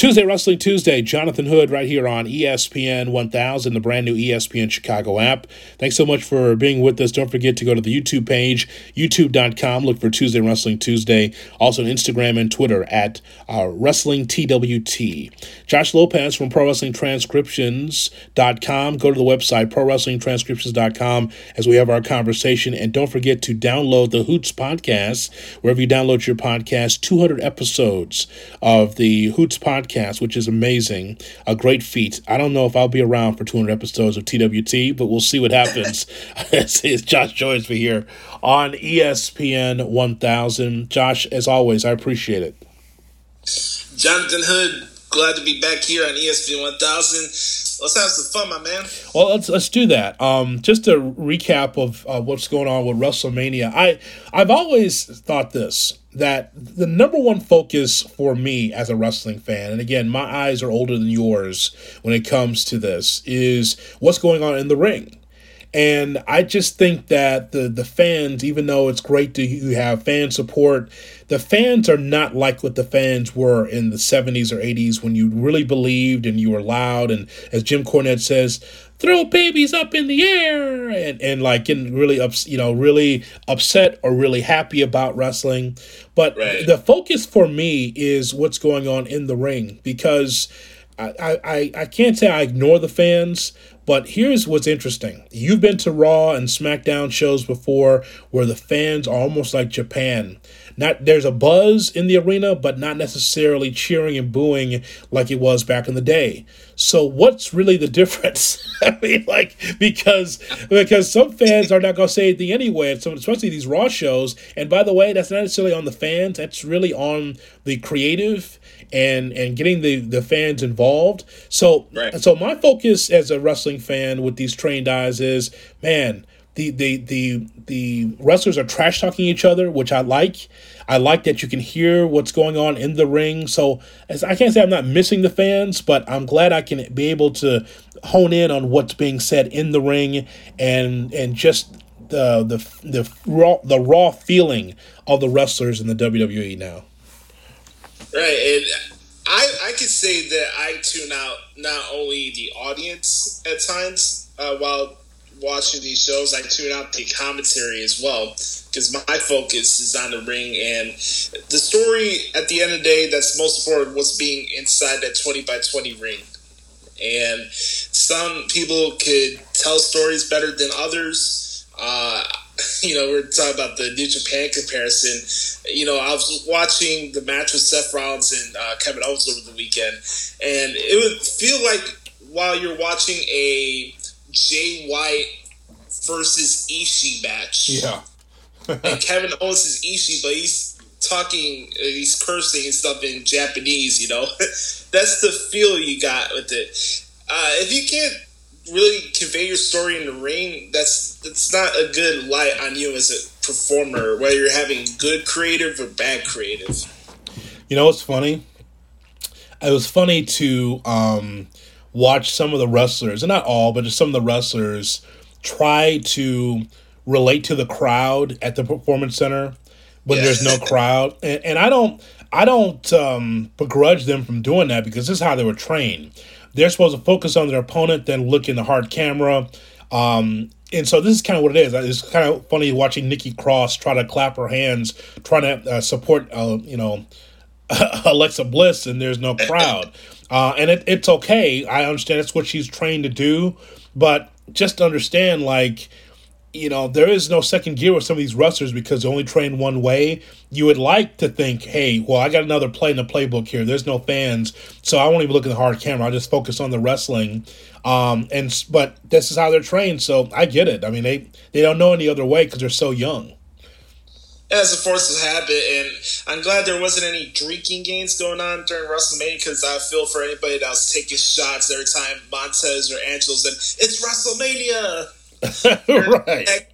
Tuesday Wrestling Tuesday, Jonathan Hood right here on ESPN 1000, the brand new ESPN Chicago app. Thanks so much for being with us. Don't forget to go to the YouTube page, youtube.com. Look for Tuesday Wrestling Tuesday. Also on Instagram and Twitter at uh, Wrestling TWT. Josh Lopez from Pro Wrestling Transcriptions.com. Go to the website, Pro Wrestling Transcriptions.com, as we have our conversation. And don't forget to download the Hoots podcast, wherever you download your podcast. 200 episodes of the Hoots podcast, which is amazing. A great feat. I don't know if I'll be around for 200 episodes of TWT, but we'll see what happens. it's Josh Joyce here on ESPN 1000. Josh, as always, I appreciate it. Jonathan Hood, glad to be back here on ESPN 1000. Let's have some fun, my man. Well, let's let's do that. Um, just a recap of uh, what's going on with WrestleMania. I I've always thought this that the number one focus for me as a wrestling fan, and again, my eyes are older than yours when it comes to this, is what's going on in the ring. And I just think that the the fans, even though it's great to you have fan support, the fans are not like what the fans were in the 70s or 80s when you really believed and you were loud. And as Jim Cornette says, throw babies up in the air and, and like getting really ups, you know, really upset or really happy about wrestling. But right. the focus for me is what's going on in the ring because I, I, I can't say I ignore the fans, but here's what's interesting. You've been to Raw and SmackDown shows before where the fans are almost like Japan. Not there's a buzz in the arena, but not necessarily cheering and booing like it was back in the day. So what's really the difference? I mean, like because because some fans are not gonna say anything anyway, so especially these Raw shows. And by the way, that's not necessarily on the fans. That's really on the creative and and getting the the fans involved. So right. so my focus as a wrestling fan with these trained eyes is man. The, the the the wrestlers are trash talking each other, which I like. I like that you can hear what's going on in the ring. So as I can't say I'm not missing the fans, but I'm glad I can be able to hone in on what's being said in the ring and and just the the the raw the raw feeling of the wrestlers in the WWE now. Right, and I I could say that I tune out not only the audience at times uh, while watching these shows, I tune out the commentary as well because my focus is on the ring and the story. At the end of the day, that's most important. What's being inside that twenty by twenty ring, and some people could tell stories better than others. Uh, you know, we're talking about the New Japan comparison. You know, I was watching the match with Seth Rollins and uh, Kevin Owens over the weekend, and it would feel like while you're watching a Jay White versus Ishii match. Yeah. and Kevin Owens is Ishii, but he's talking, uh, he's cursing and stuff in Japanese. You know, that's the feel you got with it. Uh, if you can't really convey your story in the ring, that's that's not a good light on you as a performer, whether you're having good creative or bad creative. You know what's funny? It was funny to um, watch some of the wrestlers, and not all, but just some of the wrestlers try to relate to the crowd at the performance center when yeah. there's no crowd, and, and I don't. I don't um, begrudge them from doing that because this is how they were trained they're supposed to focus on their opponent, then look in the hard camera. Um, and so this is kind of what it is. It's kind of funny watching Nikki Cross try to clap her hands, trying to uh, support, uh, you know, Alexa Bliss, and there's no crowd. Uh, and it, it's okay. I understand that's what she's trained to do, but just understand, like, you know, there is no second gear with some of these wrestlers because they only train one way. You would like to think, hey, well, I got another play in the playbook here. There's no fans, so I won't even look at the hard camera. I just focus on the wrestling. Um, and but this is how they're trained, so I get it. I mean, they they don't know any other way because they're so young. As a force of habit, and I'm glad there wasn't any drinking games going on during WrestleMania because I feel for anybody that was taking shots every time Montez or Angels and it's WrestleMania. right.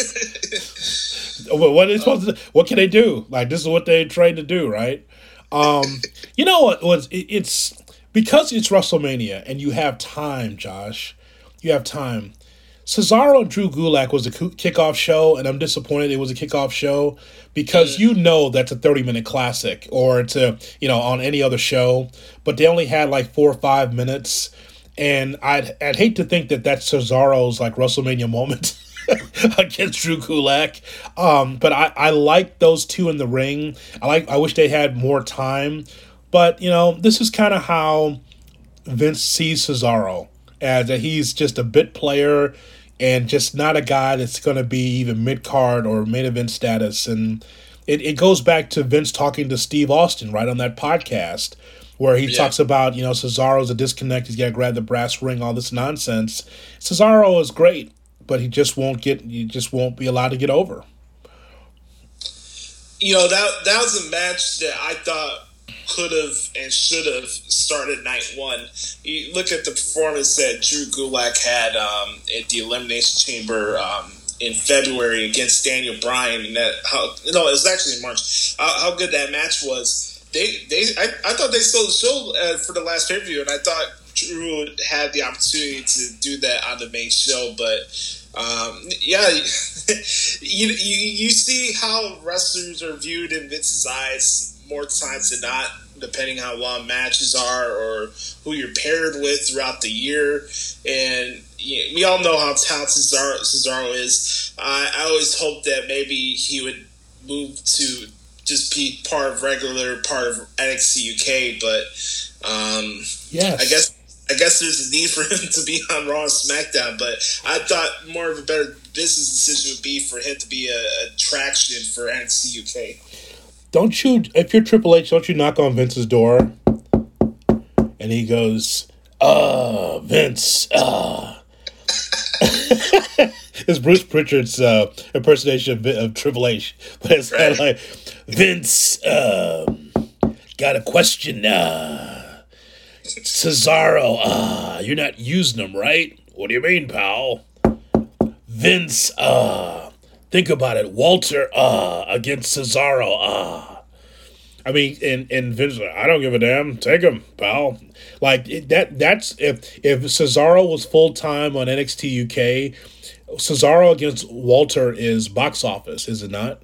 what are they supposed to? What can they do? Like this is what they trained to do, right? Um, you know what was? It, it's because it's WrestleMania and you have time, Josh. You have time. Cesaro and Drew Gulak was a kickoff show, and I'm disappointed it was a kickoff show because you know that's a 30 minute classic or it's a, you know, on any other show, but they only had like four or five minutes. And I'd, I'd hate to think that that's Cesaro's like WrestleMania moment against Drew Gulak. Um, but I, I like those two in the ring. I like I wish they had more time. But, you know, this is kind of how Vince sees Cesaro as that he's just a bit player and just not a guy that's going to be even mid card or main event status. And it, it goes back to Vince talking to Steve Austin right on that podcast where he yeah. talks about, you know, Cesaro's a disconnect. He's got to grab the brass ring, all this nonsense. Cesaro is great, but he just won't get, he just won't be allowed to get over. You know, that, that was a match that I thought could have and should have started night one. You look at the performance that Drew Gulak had um, at the Elimination Chamber um, in February against Daniel Bryan, and that how no, it was actually in March. How, how good that match was. They they I, I thought they stole the show uh, for the last pay per view, and I thought Drew had the opportunity to do that on the main show, but um, yeah, you, you you see how wrestlers are viewed in Vince's eyes more times than not, depending how long matches are or who you're paired with throughout the year. And we all know how talented Cesaro, Cesaro is. I, I always hoped that maybe he would move to just be part of regular part of NXT UK, but um, yes. I guess I guess there's a need for him to be on Raw and SmackDown, but I thought more of a better business decision would be for him to be a attraction for NXT UK don't you if you're Triple H, don't you knock on Vince's door? And he goes, uh, Vince, uh it's Bruce Pritchard's uh, impersonation of, of, Triple H, but it's kind of like Vince. Uh, got a question. Uh, Cesaro, uh, you're not using them, right? What do you mean, pal? Vince, uh, Think about it. Walter uh against Cesaro uh I mean, and and Vince, I don't give a damn. Take him, pal. Like that. That's if if Cesaro was full time on NXT UK, Cesaro against Walter is box office, is it not?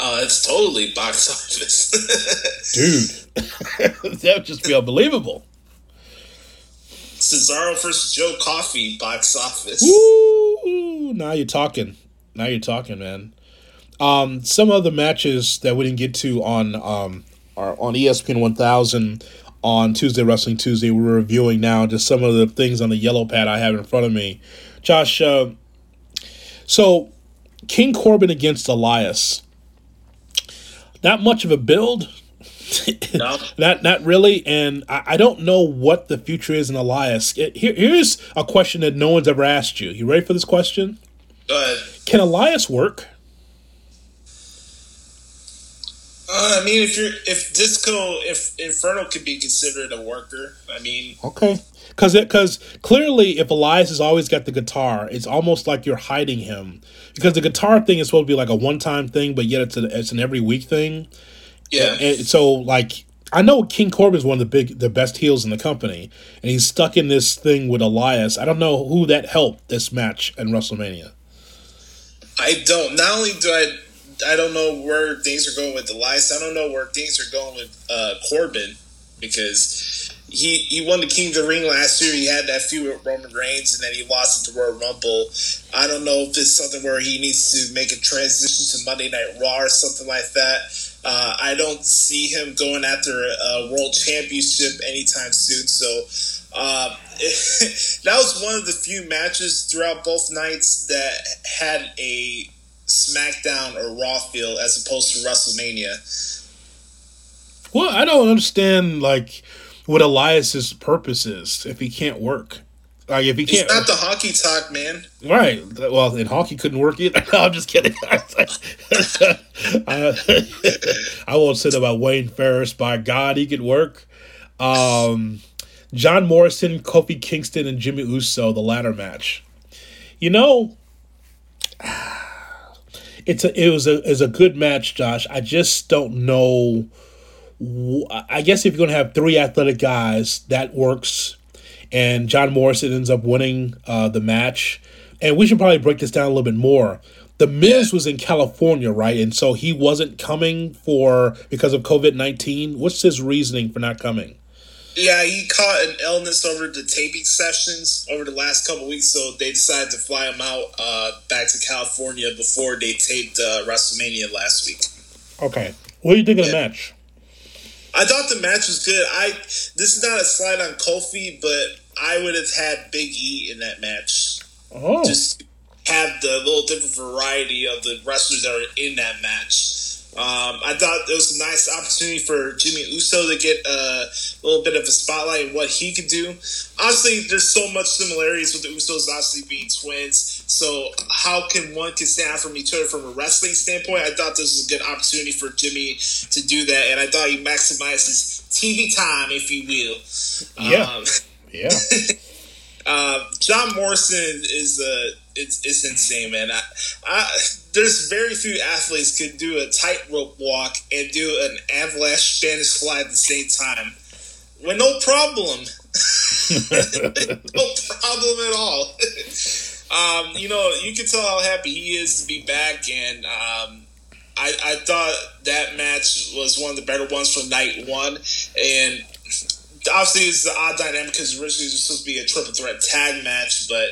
Uh, it's totally box office, dude. that would just be unbelievable. Cesaro versus Joe Coffey box office. Woo! Now you're talking. Now you're talking, man. Um, some the matches that we didn't get to on um, are on ESPN 1000 on Tuesday Wrestling Tuesday. We're reviewing now just some of the things on the yellow pad I have in front of me. Josh, uh, so King Corbin against Elias. Not much of a build. No. not not really, and I, I, don't know what the future is in Elias. It, here, here's a question that no one's ever asked you. You ready for this question? Can Elias work? Uh, I mean, if you're if Disco if Inferno could be considered a worker, I mean, okay, because because clearly, if Elias has always got the guitar, it's almost like you're hiding him because the guitar thing is supposed to be like a one time thing, but yet it's a, it's an every week thing. Yeah, and, and so like I know King Corbin is one of the big, the best heels in the company, and he's stuck in this thing with Elias. I don't know who that helped this match in WrestleMania. I don't. Not only do I, I don't know where things are going with Elias. I don't know where things are going with uh, Corbin because he he won the King of the Ring last year. He had that feud with Roman Reigns, and then he lost at the Royal Rumble. I don't know if it's something where he needs to make a transition to Monday Night Raw or something like that. Uh, I don't see him going after a world championship anytime soon. So uh, that was one of the few matches throughout both nights that had a SmackDown or Raw feel as opposed to WrestleMania. Well, I don't understand like what Elias's purpose is if he can't work. Like if he can't, it's not the hockey talk, man. Right. Well, in hockey couldn't work either. no, I'm just kidding. I, I won't say that about Wayne Farris. By God, he could work. Um, John Morrison, Kofi Kingston, and Jimmy Uso, the latter match. You know, it's a it was a is a good match, Josh. I just don't know. I guess if you're gonna have three athletic guys, that works. And John Morrison ends up winning uh, the match. and we should probably break this down a little bit more. The Miz was in California, right? And so he wasn't coming for because of COVID nineteen. What's his reasoning for not coming? Yeah, he caught an illness over the taping sessions over the last couple weeks, so they decided to fly him out uh, back to California before they taped uh, WrestleMania last week. Okay, what do you think of the match? I thought the match was good. I this is not a slide on Kofi, but I would have had Big E in that match. Oh. Just have the little different variety of the wrestlers that are in that match. Um, I thought it was a nice opportunity for Jimmy Uso to get a little bit of a spotlight and what he could do. Honestly, there's so much similarities with the Usos obviously being twins. So how can one can stand out from each other from a wrestling standpoint? I thought this was a good opportunity for Jimmy to do that, and I thought he maximized his TV time, if you will. Yeah. Um, yeah. uh, John Morrison is a it's it's insane, man. I, I, there's very few athletes could do a tightrope walk and do an avalanche Spanish fly at the same time with no problem. no problem at all. um, you know, you can tell how happy he is to be back, and um, I, I thought that match was one of the better ones from night one, and obviously it's the odd dynamic because originally it was supposed to be a triple threat tag match, but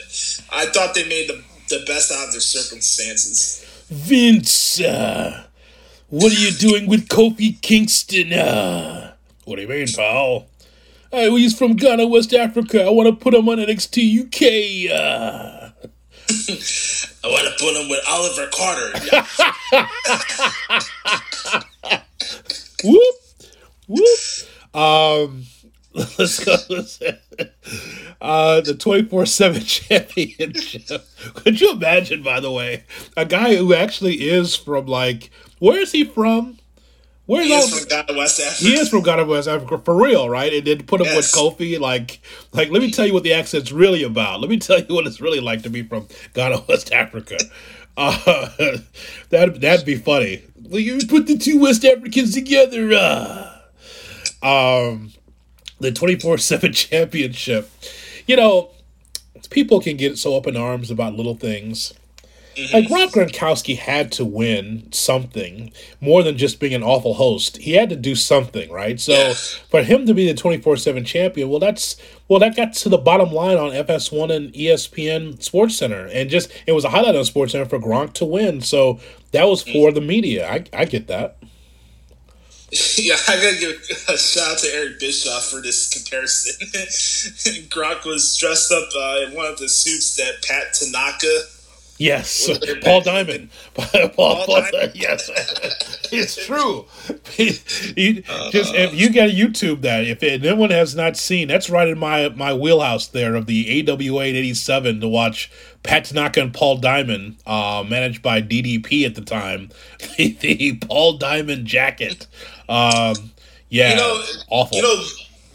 I thought they made the the best out of their circumstances. Vince, uh, what are you doing with Kofi Kingston? Uh? What do you mean, pal? I well, he's from Ghana, West Africa. I want to put him on NXT UK. Uh. I want to put him with Oliver Carter. whoop, whoop. Um, let's go. uh, the 24 7 championship. Could you imagine, by the way, a guy who actually is from, like, where is he from? Where's he is from Ghana, West Africa. He is from Ghana, West Africa, for real, right? And then put him yes. with Kofi, like, like, let me tell you what the accent's really about. Let me tell you what it's really like to be from Ghana, West Africa. Uh, that that'd be funny. Well, you put the two West Africans together. Uh. Um, the 24 7 championship. You know, people can get so up in arms about little things. Mm-hmm. Like Rob Gronkowski had to win something more than just being an awful host. He had to do something, right? So for him to be the twenty four seven champion, well, that's well that got to the bottom line on FS1 and ESPN Sports Center, and just it was a highlight on Sports Center for Gronk to win. So that was for mm-hmm. the media. I I get that. Yeah, I gotta give a shout out to Eric Bischoff for this comparison. Gronk was dressed up uh, in one of the suits that Pat Tanaka. Yes, Paul Diamond. Paul, Paul, Paul Diamond. Yes, it's true. He, uh, just if you got YouTube that, if anyone has not seen, that's right in my my wheelhouse there of the AWA eighty seven to watch Pat Tanaka and Paul Diamond, uh, managed by DDP at the time, the, the Paul Diamond jacket. Um, yeah, you know, awful. You know,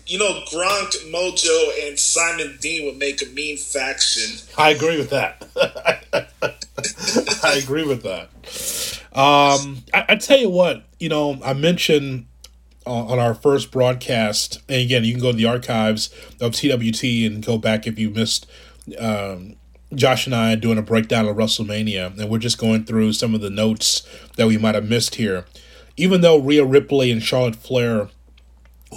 you know, Gronk, Mojo, and Simon Dean would make a mean faction. I agree with that. I agree with that. Um, I, I, tell you what, you know, I mentioned uh, on our first broadcast, and again, you can go to the archives of TWT and go back if you missed. Um, Josh and I doing a breakdown of WrestleMania, and we're just going through some of the notes that we might have missed here even though Rhea Ripley and Charlotte Flair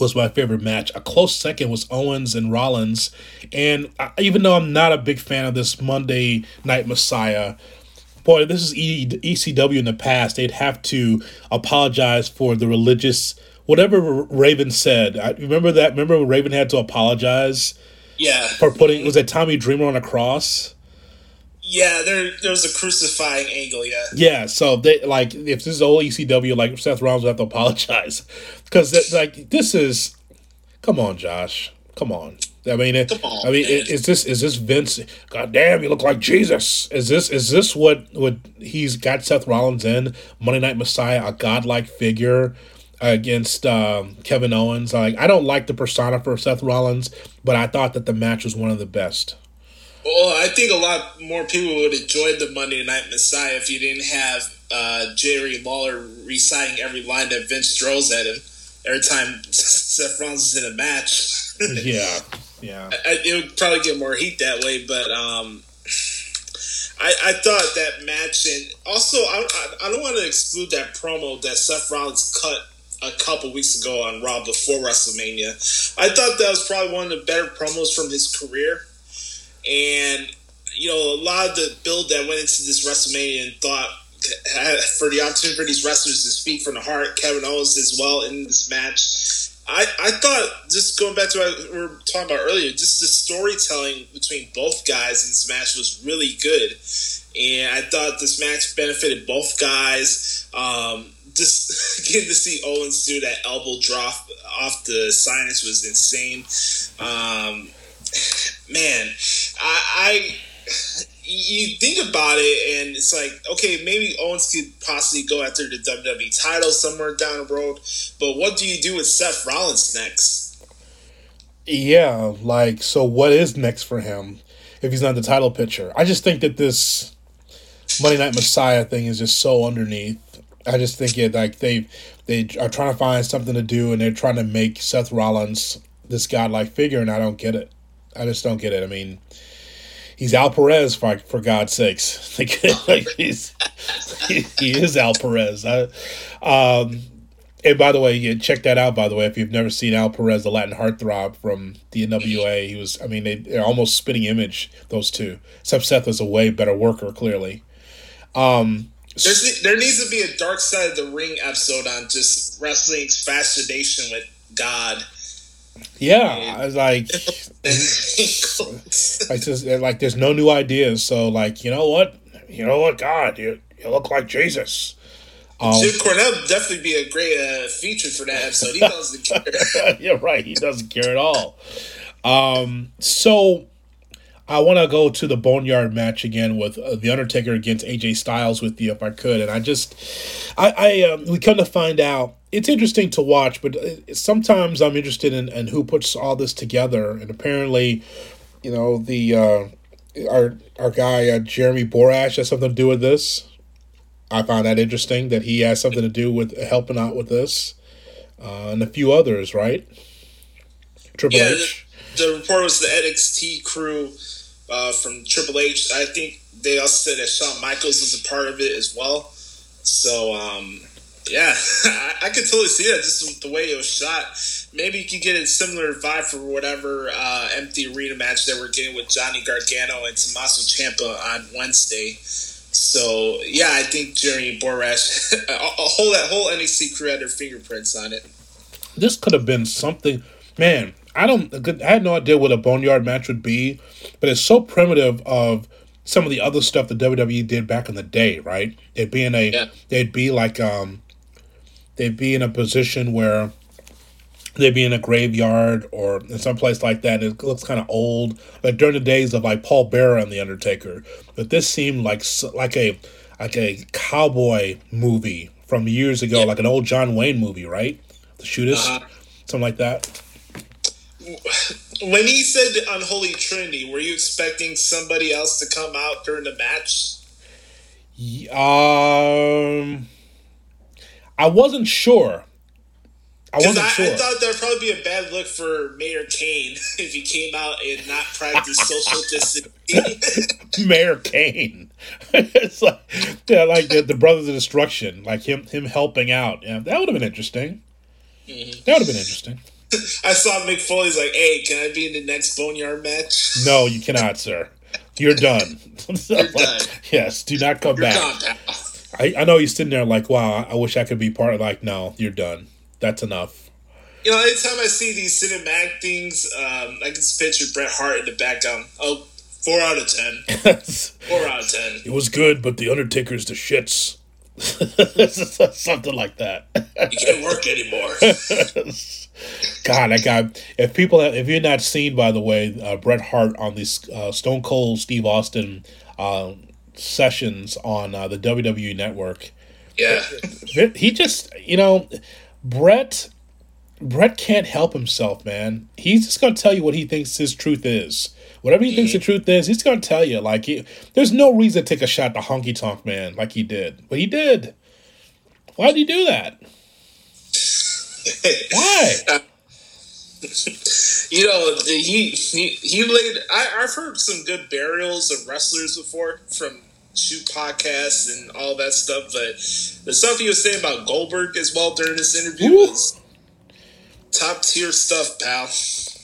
was my favorite match, a close second was Owens and Rollins. And I, even though I'm not a big fan of this Monday Night Messiah, boy, this is e- ECW in the past. They'd have to apologize for the religious whatever Raven said. I remember that. Remember when Raven had to apologize? Yeah. For putting was that Tommy Dreamer on a cross? Yeah, there there was a crucifying angle. Yeah. Yeah, so they like if this is old ECW, like Seth Rollins would have to apologize because like this is, come on, Josh, come on. I mean, it, on, I mean, is this is this Vince? God damn, you look like Jesus. Is this is this what what he's got Seth Rollins in Monday Night Messiah, a godlike figure against um, Kevin Owens? Like, I don't like the persona for Seth Rollins, but I thought that the match was one of the best. Well, I think a lot more people would enjoy the Monday Night Messiah if you didn't have uh, Jerry Lawler reciting every line that Vince throws at him every time Seth Rollins is in a match. yeah, yeah. I, it would probably get more heat that way, but um, I, I thought that match, and also I, I, I don't want to exclude that promo that Seth Rollins cut a couple weeks ago on Raw before WrestleMania. I thought that was probably one of the better promos from his career, and you know a lot of the build that went into this WrestleMania and thought for the opportunity for these wrestlers to speak from the heart, Kevin Owens as well in this match. I, I thought just going back to what we were talking about earlier, just the storytelling between both guys in this match was really good, and I thought this match benefited both guys. Um, just getting to see Owens do that elbow drop off the signage was insane. Um, man, I, I you think about it, and it's like, okay, maybe Owens could possibly go after the WWE title somewhere down the road, but what do you do with Seth Rollins next? Yeah, like, so what is next for him if he's not the title picture? I just think that this Monday Night Messiah thing is just so underneath. I just think it like they they are trying to find something to do, and they're trying to make Seth Rollins this godlike figure, and I don't get it. I just don't get it. I mean, he's Al Perez for for God's sakes. like he's he, he, is Al Perez. I, um, and by the way, check that out. By the way, if you've never seen Al Perez, the Latin heartthrob from the NWA, he was. I mean, they, they're almost spitting image. Those two, except Seth was a way better worker. Clearly, um, There's, there needs to be a dark side of the ring episode on just wrestling's fascination with God yeah, I was like, I just like there's no new ideas. So like, you know what, you know what, God, you you look like Jesus. Um, Jim Cornette would definitely be a great uh, feature for that episode. He doesn't care. yeah, right. He doesn't care at all. Um, so I want to go to the Boneyard match again with uh, the Undertaker against AJ Styles with you if I could, and I just, I, I um, we come to find out it's interesting to watch, but uh, sometimes I'm interested in, in who puts all this together. And apparently, you know, the uh, our our guy uh, Jeremy Borash has something to do with this. I found that interesting that he has something to do with helping out with this, uh, and a few others, right? Triple yeah, H. The, the report was the NXT crew uh, from Triple H. I think they also said that Shawn Michaels was a part of it as well. So um, yeah, I, could totally see that just the way it was shot. Maybe you could get a similar vibe for whatever uh, empty arena match that we're getting with Johnny Gargano and Tommaso Ciampa on Wednesday. So yeah, I think Jeremy Borash, a whole that whole NXT crew had their fingerprints on it. This could have been something, man. I don't. I had no idea what a boneyard match would be, but it's so primitive of some of the other stuff the WWE did back in the day, right? It'd be in a, yeah. they'd be like um they'd be in a position where they'd be in a graveyard or in some place like that. It looks kind of old, like during the days of like Paul Bearer and the Undertaker. But this seemed like like a like a cowboy movie from years ago, yeah. like an old John Wayne movie, right? The Shootist, uh-huh. something like that. When he said Unholy Trinity, were you expecting somebody else to come out during the match? Um I wasn't sure. I wasn't I, sure. I thought that'd probably be a bad look for Mayor Kane if he came out and not practice social distancing. Mayor Kane, it's like yeah, like the, the, Brothers of Destruction, like him him helping out. Yeah, that would have been interesting. Mm-hmm. That would have been interesting. I saw Mick Foley's like, "Hey, can I be in the next Boneyard match?" No, you cannot, sir. You're done. You're done. yes, do not come You're back. I, I know he's sitting there like, wow, I wish I could be part of like, no, you're done. That's enough. You know, anytime I see these cinematic things, um, I can just picture Bret Hart in the background. Oh, four out of ten. four out of ten. It was good, but the Undertaker's the shits. Something like that. You can't work anymore. God, that guy. If people, have, if you're not seen, by the way, uh, Bret Hart on this uh, Stone Cold Steve Austin uh, sessions on uh, the WWE network. Yeah. He just, you know, Bret. Bret can't help himself, man. He's just going to tell you what he thinks his truth is. Whatever he mm-hmm. thinks the truth is, he's going to tell you. Like, he, there's no reason to take a shot to Honky Tonk Man like he did. But he did. Why did he do that? Why? you know, he he he laid. I, I've heard some good burials of wrestlers before from shoot podcasts and all that stuff. But the stuff he was saying about Goldberg as well during this interview Ooh. was top tier stuff, pal.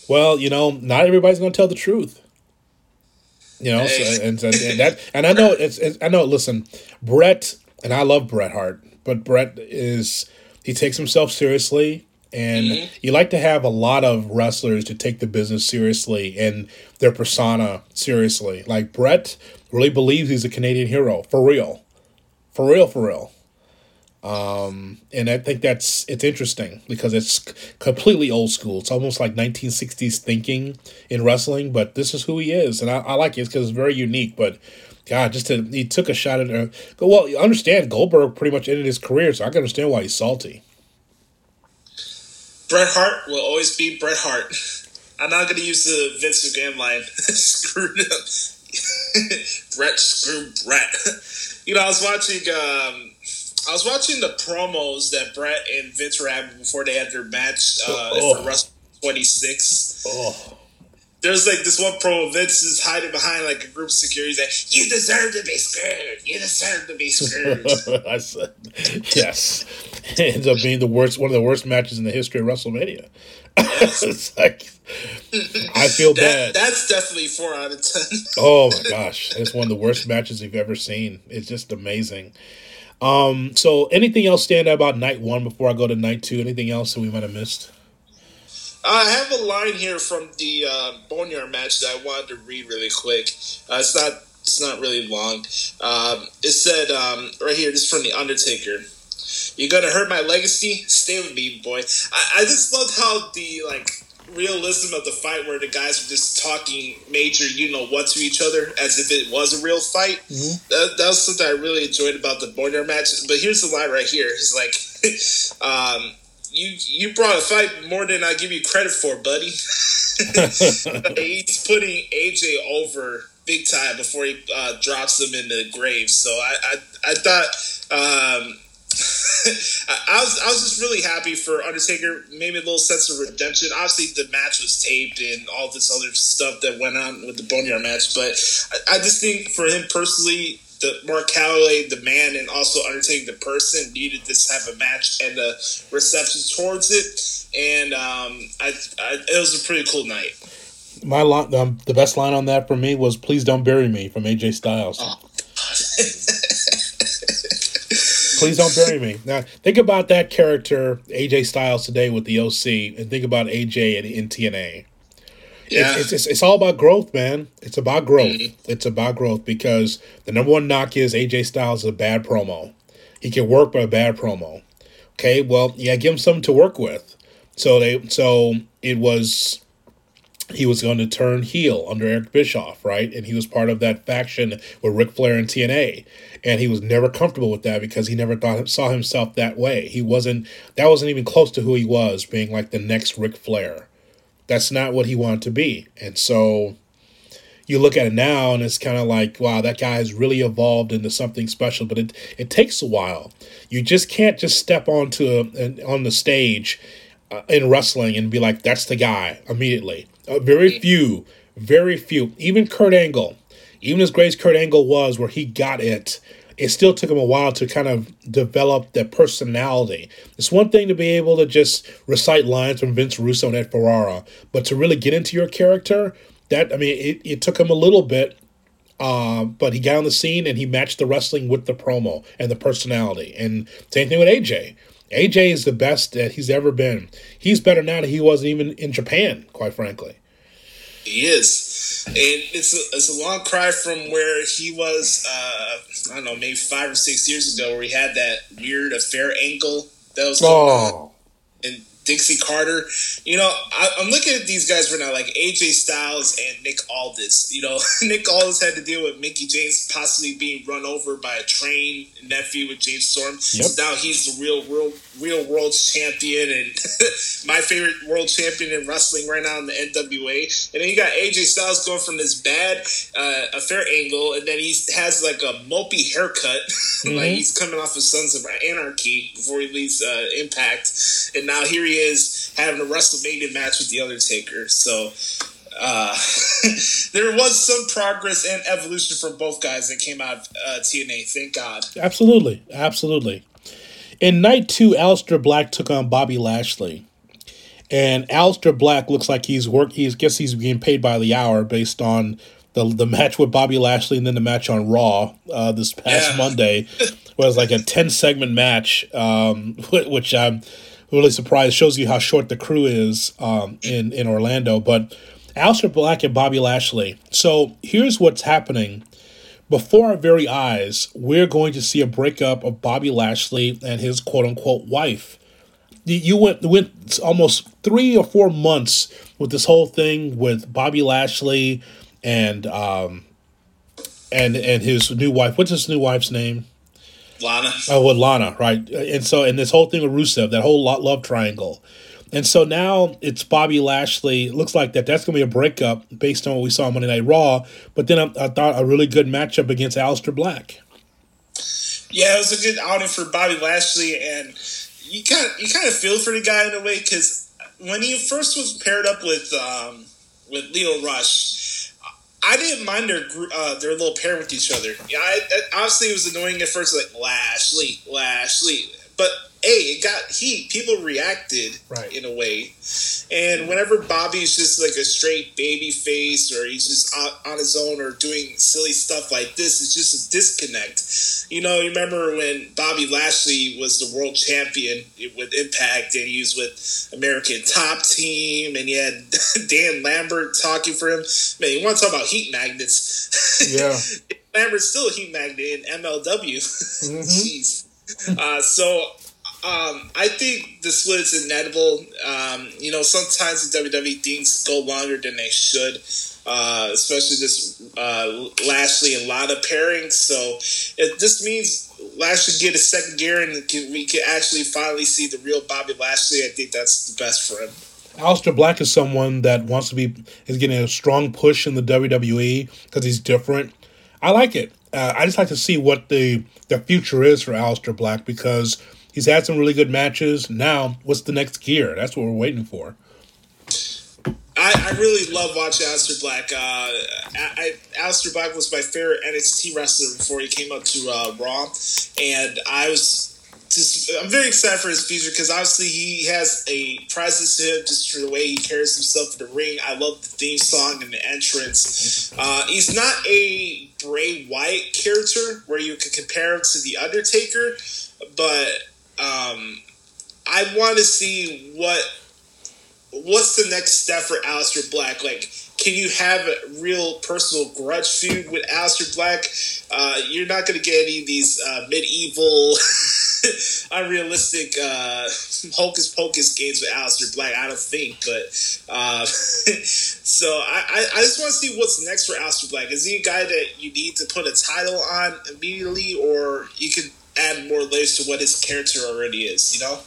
Well, you know, not everybody's going to tell the truth. You know, hey. so, and, and, and, that, and I know it's, it's, I know. Listen, Bret, and I love Bret Hart, but Bret is he takes himself seriously, and mm-hmm. you like to have a lot of wrestlers to take the business seriously and their persona seriously. Like Bret really believes he's a Canadian hero for real, for real, for real. Um, and I think that's it's interesting because it's completely old school. It's almost like 1960s thinking in wrestling, but this is who he is, and I, I like it because it's very unique. But God, just to, he took a shot at her. Well, you understand Goldberg pretty much ended his career, so I can understand why he's salty. Bret Hart will always be Bret Hart. I'm not going to use the Vince McMahon line. Screwed up. Bret screw Bret. you know, I was watching. Um, I was watching the promos that Bret and Vince were having before they had their match uh, oh. for Wrestle 26. Oh. There's like this one promo. Vince is hiding behind like a group of security. He's like, "You deserve to be screwed. You deserve to be screwed." I said, "Yes." It ends up being the worst, one of the worst matches in the history of WrestleMania. It's like I feel that, bad. That's definitely four out of ten. oh my gosh, it's one of the worst matches you've ever seen. It's just amazing. Um, so anything else stand out about night one before I go to night two? Anything else that we might have missed? I have a line here from the uh, Boneyard match that I wanted to read really quick. Uh, it's not it's not really long. Um, it said um, right here. This is from the Undertaker. You're gonna hurt my legacy. Stay with me, boy. I, I just loved how the like realism of the fight where the guys were just talking major, you know what to each other as if it was a real fight. Mm-hmm. That, that, was something I really enjoyed about the Boneyard match. But here's the line right here. He's like, um, "You you brought a fight more than I give you credit for, buddy." He's putting AJ over big time before he uh, drops him in the grave. So I I, I thought. Um, I was I was just really happy for Undertaker. Maybe a little sense of redemption. Obviously, the match was taped and all this other stuff that went on with the Boneyard match. But I, I just think for him personally, the Mark Calaway, the man, and also Undertaker, the person, needed this type of match and the reception towards it. And um, I, I, it was a pretty cool night. My line, um, the best line on that for me was "Please don't bury me" from AJ Styles. Oh. Please don't bury me. Now, think about that character, AJ Styles, today with the OC, and think about AJ in, in TNA. Yeah. It's, it's, it's, all about growth, man. It's about growth. Mm-hmm. It's about growth because the number one knock is AJ Styles is a bad promo. He can work, but a bad promo. Okay, well, yeah, give him something to work with. So they, so it was he was going to turn heel under Eric Bischoff, right? And he was part of that faction with Ric Flair and TNA. And he was never comfortable with that because he never thought saw himself that way. He wasn't that wasn't even close to who he was, being like the next Ric Flair. That's not what he wanted to be. And so you look at it now and it's kind of like, wow, that guy has really evolved into something special, but it it takes a while. You just can't just step onto a, on the stage uh, in wrestling and be like, that's the guy immediately uh, very few, very few. Even Kurt Angle, even as great as Kurt Angle was, where he got it, it still took him a while to kind of develop that personality. It's one thing to be able to just recite lines from Vince Russo and Ed Ferrara, but to really get into your character, that I mean, it, it took him a little bit. Uh, but he got on the scene and he matched the wrestling with the promo and the personality. And same thing with AJ. AJ is the best that he's ever been. He's better now than he wasn't even in Japan, quite frankly. He is, and it's a, it's a long cry from where he was. Uh, I don't know, maybe five or six years ago, where he had that weird affair angle that was going oh. on, and Dixie Carter. You know, I, am looking at these guys right now, like AJ Styles and Nick Aldis. You know, Nick Aldis had to deal with Mickie James possibly being run over by a train nephew with James Storm. Yep. So now he's the real, real, real world champion and my favorite world champion in wrestling right now in the NWA. And then you got AJ Styles going from this bad uh, affair angle, and then he has like a mopey haircut, mm-hmm. like he's coming off of Sons of Anarchy before he leaves uh, Impact, and now here he is having a WrestleMania match with the Undertaker. So uh, there was some progress and evolution from both guys that came out of uh, TNA. Thank God. Absolutely, absolutely. In night two, Aleister Black took on Bobby Lashley, and Aleister Black looks like he's work. He's guess he's being paid by the hour based on the the match with Bobby Lashley and then the match on Raw uh, this past yeah. Monday was like a ten segment match, um, which I'm really surprised. Shows you how short the crew is um, in in Orlando, but. Aleister Black and Bobby Lashley. So here's what's happening. Before our very eyes, we're going to see a breakup of Bobby Lashley and his quote unquote wife. You went went almost three or four months with this whole thing with Bobby Lashley and um and and his new wife. What's his new wife's name? Lana. Oh, with Lana, right? And so, and this whole thing with Rusev, that whole love triangle. And so now it's Bobby Lashley. It looks like that that's going to be a breakup based on what we saw on Monday Night Raw. But then I, I thought a really good matchup against Aleister Black. Yeah, it was a good outing for Bobby Lashley, and you kind of you kind of feel for the guy in a way because when he first was paired up with um, with Lio Rush, I didn't mind their uh, their little pair with each other. Yeah, I, obviously it was annoying at first, like Lashley, Lashley, but hey, it got heat. People reacted right. in a way. And whenever Bobby's just like a straight baby face or he's just on his own or doing silly stuff like this, it's just a disconnect. You know, you remember when Bobby Lashley was the world champion with Impact and he was with American Top Team and he had Dan Lambert talking for him. Man, you want to talk about heat magnets? Yeah. Lambert's still a heat magnet in MLW. Mm-hmm. Jeez. Uh, so um, I think the split is inevitable. Um, you know, sometimes the WWE things go longer than they should, uh, especially this uh, Lashley and Lana pairing. So it just means Lashley get a second gear and can, we can actually finally see the real Bobby Lashley. I think that's the best for him. Aleister Black is someone that wants to be is getting a strong push in the WWE because he's different. I like it. Uh, I just like to see what the the future is for Aleister Black because He's had some really good matches. Now, what's the next gear? That's what we're waiting for. I, I really love watching Aleister Black. Uh, I, Aleister Black was my favorite NXT wrestler before he came up to uh, Raw, and I was just I'm very excited for his future because obviously he has a presence to him just for the way he carries himself in the ring. I love the theme song and the entrance. Uh, he's not a Bray Wyatt character where you can compare him to the Undertaker, but um, I want to see what what's the next step for Aleister Black. Like, can you have a real personal grudge feud with Aleister Black? Uh, you're not going to get any of these uh, medieval, unrealistic uh, hocus pocus games with Aleister Black. I don't think, but uh, so I, I just want to see what's next for Aleister Black. Is he a guy that you need to put a title on immediately, or you can add more layers to what his character already is, you know?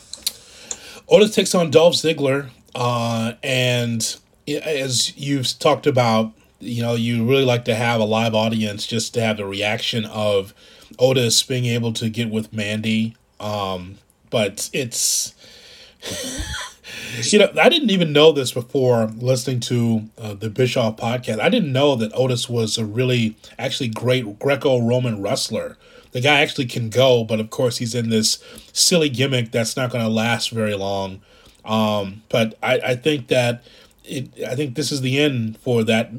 Otis takes on Dolph Ziggler, uh, and as you've talked about, you know, you really like to have a live audience just to have the reaction of Otis being able to get with Mandy. Um, but it's, you know, I didn't even know this before listening to uh, the Bischoff podcast. I didn't know that Otis was a really, actually great Greco Roman wrestler the guy actually can go, but of course he's in this silly gimmick that's not going to last very long. Um, but I, I think that it, I think this is the end for that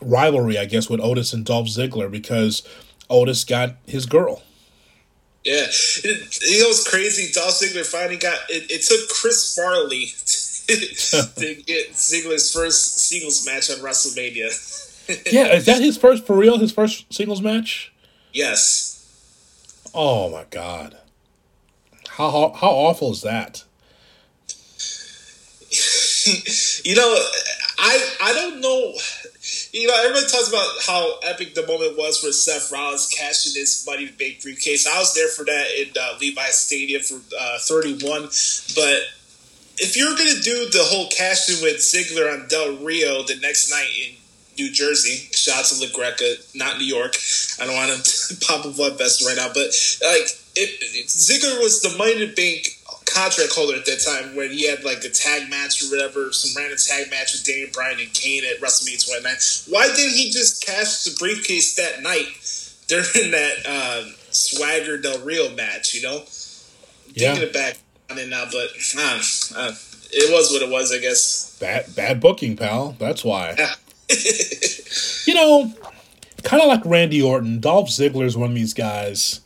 rivalry, I guess, with Otis and Dolph Ziggler because Otis got his girl. Yeah, it, it was crazy. Dolph Ziggler finally got it. It took Chris Farley to get Ziggler's first singles match on WrestleMania. yeah, is that his first for real? His first singles match? Yes. Oh my god. How how, how awful is that? you know, I I don't know. You know, everybody talks about how epic the moment was for Seth Rollins cashing his money bank briefcase. I was there for that in uh, Levi Stadium for uh, 31. But if you're going to do the whole cash in with Ziggler on Del Rio the next night in New Jersey. Shout out to LaGreca, not New York. I don't want to pop a blood vessel right now, but like it, Ziggler was the money bank contract holder at that time when he had like a tag match or whatever, some random tag match with Daniel Bryan and Kane at WrestleMania 29. Why didn't he just cash the briefcase that night during that uh, Swagger Del Rio match? You know, yeah. thinking it back on it now, but uh, uh, it was what it was, I guess. Bad bad booking, pal. That's why. you know, kind of like Randy Orton, Dolph Ziggler is one of these guys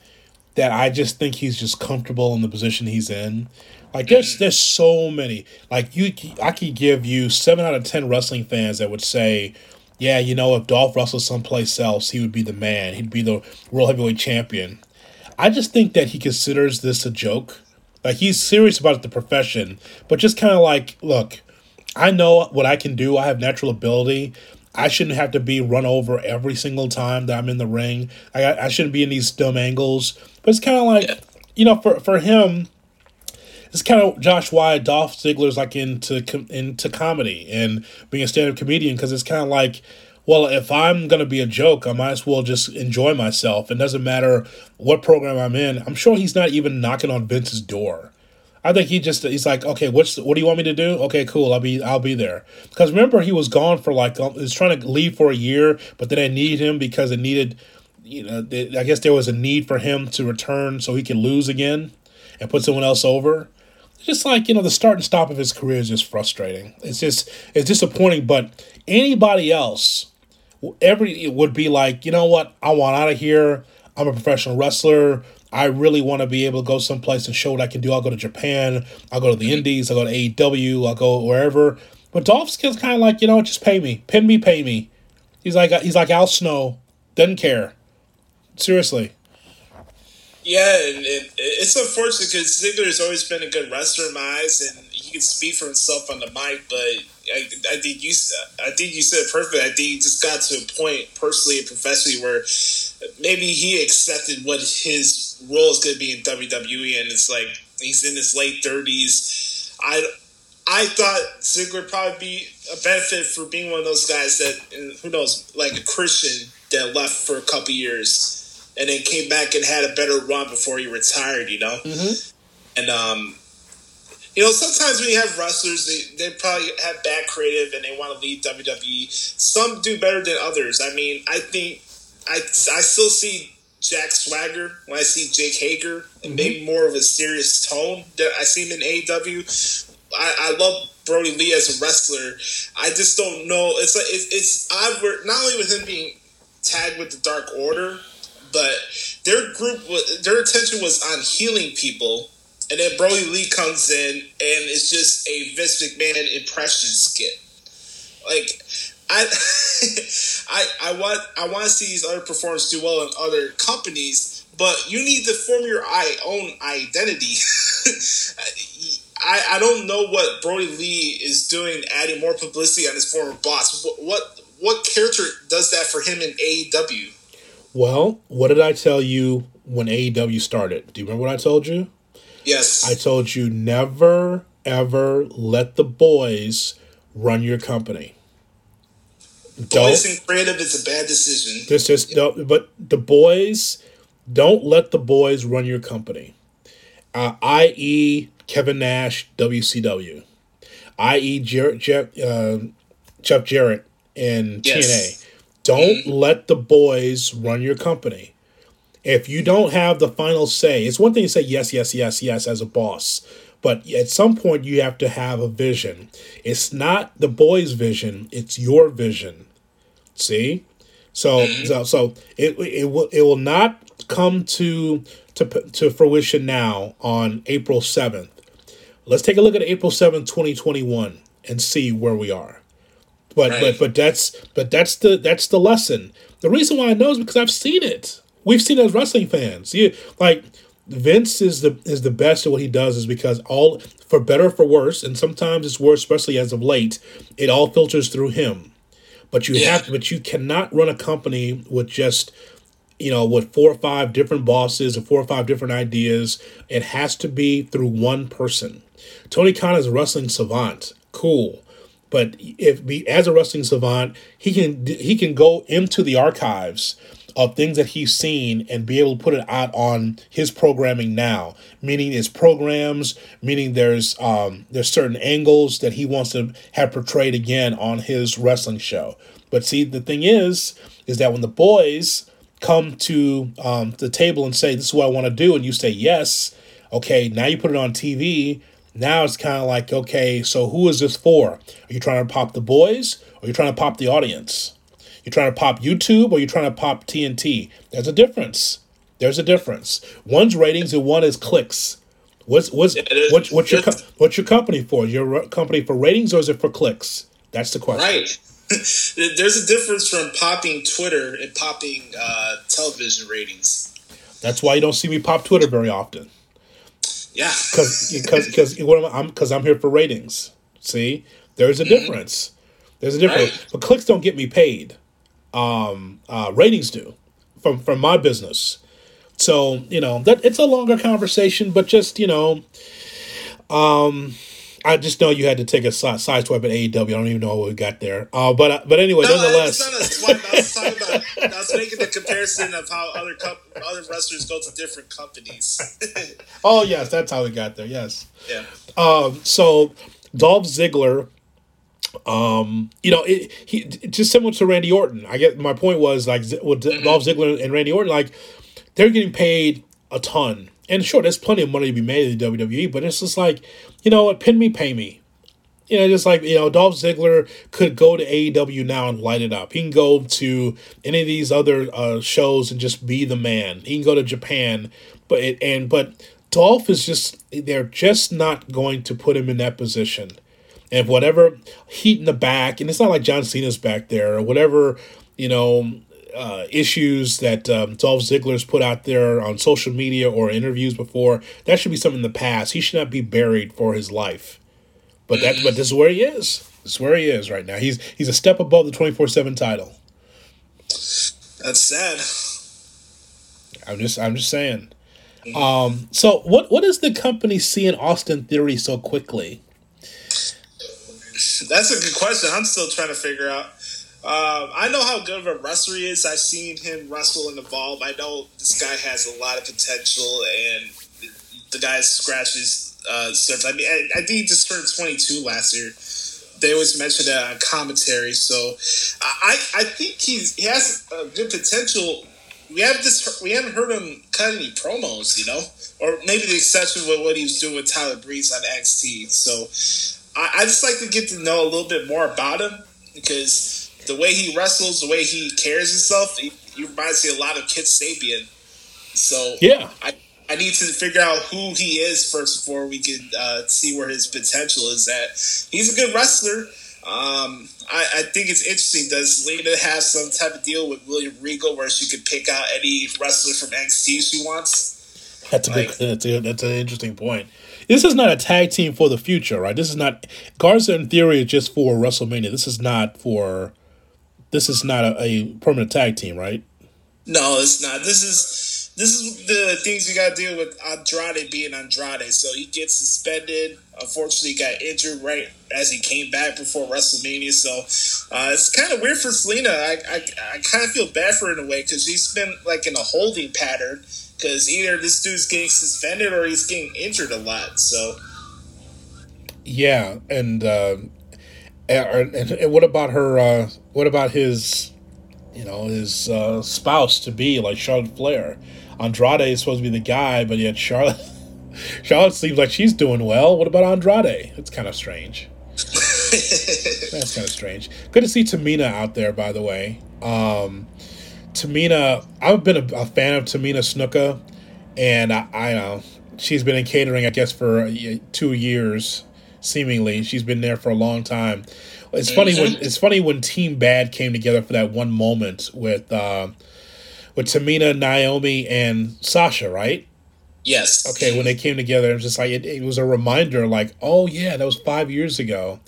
that I just think he's just comfortable in the position he's in. Like there's mm. there's so many. Like you, I could give you seven out of ten wrestling fans that would say, yeah, you know, if Dolph wrestled someplace else, he would be the man. He'd be the world heavyweight champion. I just think that he considers this a joke. Like he's serious about the profession, but just kind of like, look, I know what I can do. I have natural ability. I shouldn't have to be run over every single time that I'm in the ring. I I shouldn't be in these dumb angles. But it's kind of like, yeah. you know, for for him, it's kind of Josh why Dolph Ziggler's like into into comedy and being a stand up comedian because it's kind of like, well, if I'm gonna be a joke, I might as well just enjoy myself. It doesn't matter what program I'm in. I'm sure he's not even knocking on Vince's door. I think he just he's like, okay, what's what do you want me to do? Okay, cool, I'll be I'll be there. Because remember, he was gone for like um, he was trying to leave for a year, but then I needed him because it needed, you know, I guess there was a need for him to return so he could lose again and put someone else over. Just like you know, the start and stop of his career is just frustrating. It's just it's disappointing. But anybody else, every would be like, you know what, I want out of here. I'm a professional wrestler. I really want to be able to go someplace and show what I can do. I'll go to Japan. I'll go to the mm-hmm. Indies. I'll go to AEW. I'll go wherever. But Dolph's kind of like, you know, just pay me, pin me, pay me. He's like he's like Al Snow, doesn't care. Seriously. Yeah, and it, it's unfortunate because Ziggler has always been a good wrestler in my eyes, and he can speak for himself on the mic. But I, I think you, I think you said it perfect. I think he just got to a point personally and professionally where maybe he accepted what his role is going to be in WWE, and it's like he's in his late thirties. I I thought Ziggler would probably be a benefit for being one of those guys that who knows, like a Christian that left for a couple years and then came back and had a better run before he retired. You know, mm-hmm. and um, you know, sometimes when you have wrestlers, they, they probably have bad creative and they want to leave WWE. Some do better than others. I mean, I think I, I still see Jack Swagger when I see Jake Hager and mm-hmm. maybe more of a serious tone that I see him in AEW. I, I love Brodie Lee as a wrestler. I just don't know. It's like it's, it's odd. Where not only with him being tagged with the Dark Order, but their group their attention was on healing people and then Brodie Lee comes in, and it's just a Vince McMahon impression skit. Like, I, I, I want, I want to see these other performers do well in other companies, but you need to form your own identity. I, I don't know what Brodie Lee is doing, adding more publicity on his former boss. What, what, what character does that for him in AEW? Well, what did I tell you when AEW started? Do you remember what I told you? Yes. I told you never, ever let the boys run your company. Boys and creative is a bad decision. This is no, but the boys don't let the boys run your company. Uh, i.e., Kevin Nash, WCW. I.e., Jarrett, Jeff, uh, Jeff Jarrett in yes. TNA. Don't mm-hmm. let the boys run your company. If you don't have the final say, it's one thing to say yes, yes, yes, yes as a boss, but at some point you have to have a vision. It's not the boy's vision, it's your vision. See? So mm-hmm. so, so it, it will it will not come to to to fruition now on April 7th. Let's take a look at April 7th, 2021 and see where we are. But right. but but that's but that's the that's the lesson. The reason why I know is because I've seen it. We've seen as wrestling fans. Yeah, like Vince is the is the best at what he does is because all for better for worse, and sometimes it's worse, especially as of late, it all filters through him. But you yeah. have but you cannot run a company with just you know, with four or five different bosses and four or five different ideas. It has to be through one person. Tony Khan is a wrestling savant. Cool. But if be as a wrestling savant, he can he can go into the archives of things that he's seen and be able to put it out on his programming now. Meaning his programs, meaning there's um, there's certain angles that he wants to have portrayed again on his wrestling show. But see, the thing is, is that when the boys come to um, the table and say, "This is what I want to do," and you say yes, okay, now you put it on TV. Now it's kind of like, okay, so who is this for? Are you trying to pop the boys, or are you trying to pop the audience? You're trying to pop YouTube, or you're trying to pop TNT? There's a difference. There's a difference. One's ratings and one is clicks. What's what's what, what's your what's your company for? Your company for ratings or is it for clicks? That's the question. Right. There's a difference from popping Twitter and popping uh, television ratings. That's why you don't see me pop Twitter very often. Yeah, because because because? I'm because I'm here for ratings. See, there's a mm-hmm. difference. There's a difference. Right. But clicks don't get me paid. Um, uh, ratings do from from my business. So you know that it's a longer conversation, but just you know, um, I just know you had to take a side, side swipe at AEW. I don't even know what we got there. Uh, but uh, but anyway, no, nonetheless, not a swipe. I was talking about. I was making the comparison of how other other wrestlers go to different companies. oh yes, that's how we got there. Yes. Yeah. Um. So Dolph Ziggler. Um, you know, it, he just similar to Randy Orton. I get my point was like with mm-hmm. Dolph Ziggler and Randy Orton, like they're getting paid a ton and sure, there's plenty of money to be made in the WWE, but it's just like, you know what, pin me, pay me. You know, just like, you know, Dolph Ziggler could go to AEW now and light it up. He can go to any of these other uh, shows and just be the man. He can go to Japan, but it, and but Dolph is just they're just not going to put him in that position. And whatever heat in the back, and it's not like John Cena's back there or whatever, you know, uh, issues that um, Dolph Ziggler's put out there on social media or interviews before, that should be something in the past. He should not be buried for his life. But that, but this is where he is. This is where he is right now. He's he's a step above the twenty four seven title. That's sad. I'm just I'm just saying. Um, so what what does the company see in Austin Theory so quickly? That's a good question. I'm still trying to figure out. Um, I know how good of a wrestler he is. I've seen him wrestle and evolve. I know this guy has a lot of potential, and the guy scratches uh, surface. I mean, I, I, think he just turned 22 last year. They always mention that on commentary, so I I think he's he has a good potential. We have this we haven't heard him cut any promos, you know, or maybe the exception with what he was doing with Tyler Breeze on NXT. So I, I just like to get to know a little bit more about him because the way he wrestles, the way he carries himself, he, he reminds me a lot of Kip Sabian. So yeah, I I need to figure out who he is first before we can uh, see where his potential is at. He's a good wrestler. Um, I, I, think it's interesting. Does Zelina have some type of deal with William Regal where she could pick out any wrestler from NXT she wants? That's a like, good. That's, a, that's an interesting point. This is not a tag team for the future, right? This is not Garza in theory is just for WrestleMania. This is not for this is not a, a permanent tag team, right? No, it's not. This is this is the things you got to deal with Andrade being Andrade. So he gets suspended. Unfortunately, he got injured right as he came back before WrestleMania. So uh, it's kind of weird for Zelina. I, I, I kind of feel bad for her in a way because she's been like in a holding pattern because either this dude's getting suspended or he's getting injured a lot. So yeah, and uh, and, and, what about her? Uh, what about his? You know, his uh, spouse to be like Charlotte Flair. Andrade is supposed to be the guy, but yet Charlotte. Charlotte seems like she's doing well. What about Andrade? It's kind of strange. That's kind of strange. Good to see Tamina out there, by the way. Um, Tamina, I've been a, a, fan of Tamina Snuka, and I, I know she's been in catering, I guess, for uh, two years seemingly. She's been there for a long time. It's funny when it's funny when Team Bad came together for that one moment with uh, with Tamina, Naomi, and Sasha, right? Yes. Okay, when they came together, it was just like it, it was a reminder, like, oh yeah, that was five years ago.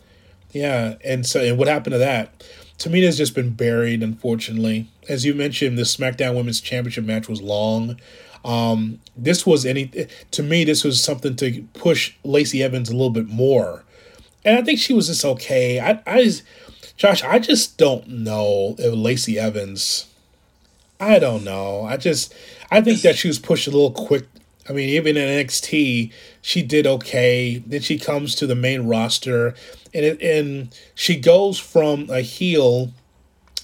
Yeah, and so and what happened to that? Tamina's just been buried, unfortunately. As you mentioned, the SmackDown Women's Championship match was long. Um, this was any to me. This was something to push Lacey Evans a little bit more, and I think she was just okay. I, I, Josh, I just don't know if Lacey Evans. I don't know. I just I think that she was pushed a little quick. I mean, even in NXT, she did okay. Then she comes to the main roster, and it, and she goes from a heel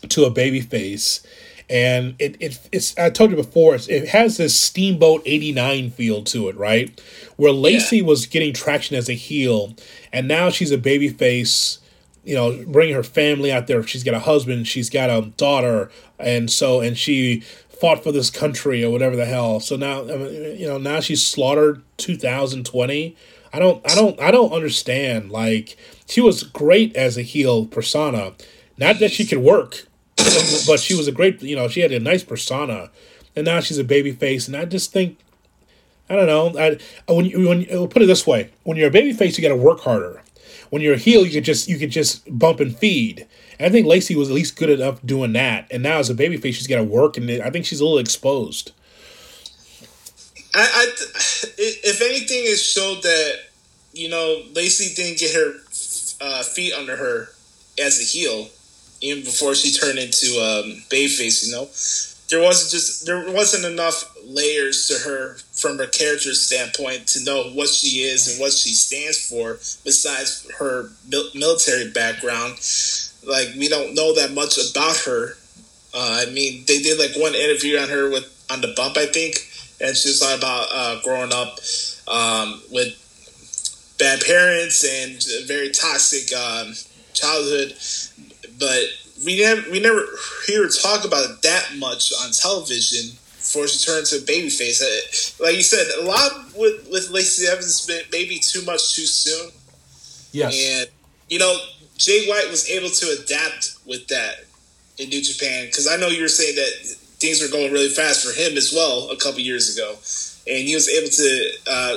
to a baby face. And it, it it's I told you before it has this Steamboat '89 feel to it, right? Where Lacey yeah. was getting traction as a heel, and now she's a baby face you know, bringing her family out there. She's got a husband, she's got a daughter, and so and she fought for this country or whatever the hell. So now, you know, now she's slaughtered 2020. I don't, I don't, I don't understand. Like she was great as a heel persona. Not that she could work, but she was a great, you know, she had a nice persona, and now she's a baby face. And I just think, I don't know. I when you when you, put it this way, when you're a baby face, you got to work harder when you're a heel, you could just you could just bump and feed. And I think Lacey was at least good enough doing that. And now as a baby face, she's got to work, and I think she's a little exposed. I, I if anything, it showed that you know Lacey didn't get her uh, feet under her as a heel, even before she turned into um, babyface. You know, there wasn't just there wasn't enough layers to her from her character standpoint to know what she is and what she stands for besides her military background. Like we don't know that much about her. Uh, i mean they did like one interview on her with on the bump i think and she was talking about uh, growing up um, with bad parents and very toxic um, childhood but we never we never hear talk about it that much on television before she turned to babyface. Uh, like you said, a lot with with Lacey Evans been maybe too much too soon. Yes, and you know Jay White was able to adapt with that in New Japan because I know you were saying that things were going really fast for him as well a couple years ago, and he was able to. Uh,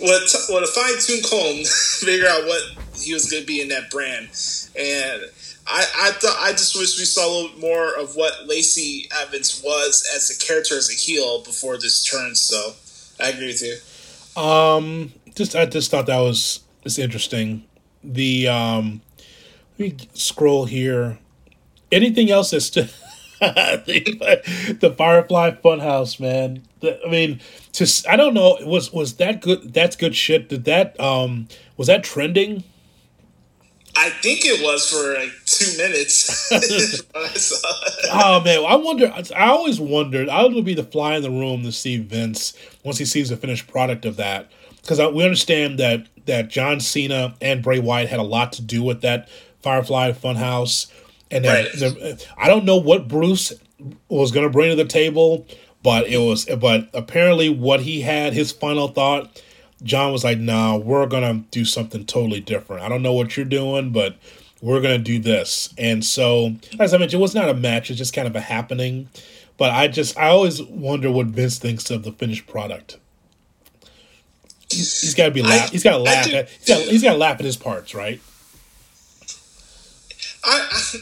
with, with a fine tune comb, figure out what he was going to be in that brand, and I I thought I just wish we saw a little more of what Lacey Evans was as a character as a heel before this turn. So I agree with you. Um, just I just thought that was just interesting. The um, let me scroll here. Anything else that's the, the Firefly Funhouse, man. The, I mean, just I don't know. Was was that good? That's good shit. Did that um was that trending? I think it was for like two minutes. oh man, I wonder. I always wondered. I would be the fly in the room to see Vince once he sees the finished product of that, because we understand that that John Cena and Bray Wyatt had a lot to do with that Firefly Funhouse, and right. the, I don't know what Bruce was going to bring to the table, but it was. But apparently, what he had, his final thought John was like, "Nah, we're gonna do something totally different. I don't know what you're doing, but we're gonna do this." And so, as I mentioned, it was not a match; it's just kind of a happening. But I just, I always wonder what Vince thinks of the finished product. he's, he's got to be laugh. He's got to laugh. At, he's got. He's got to laugh at his parts, right? I, I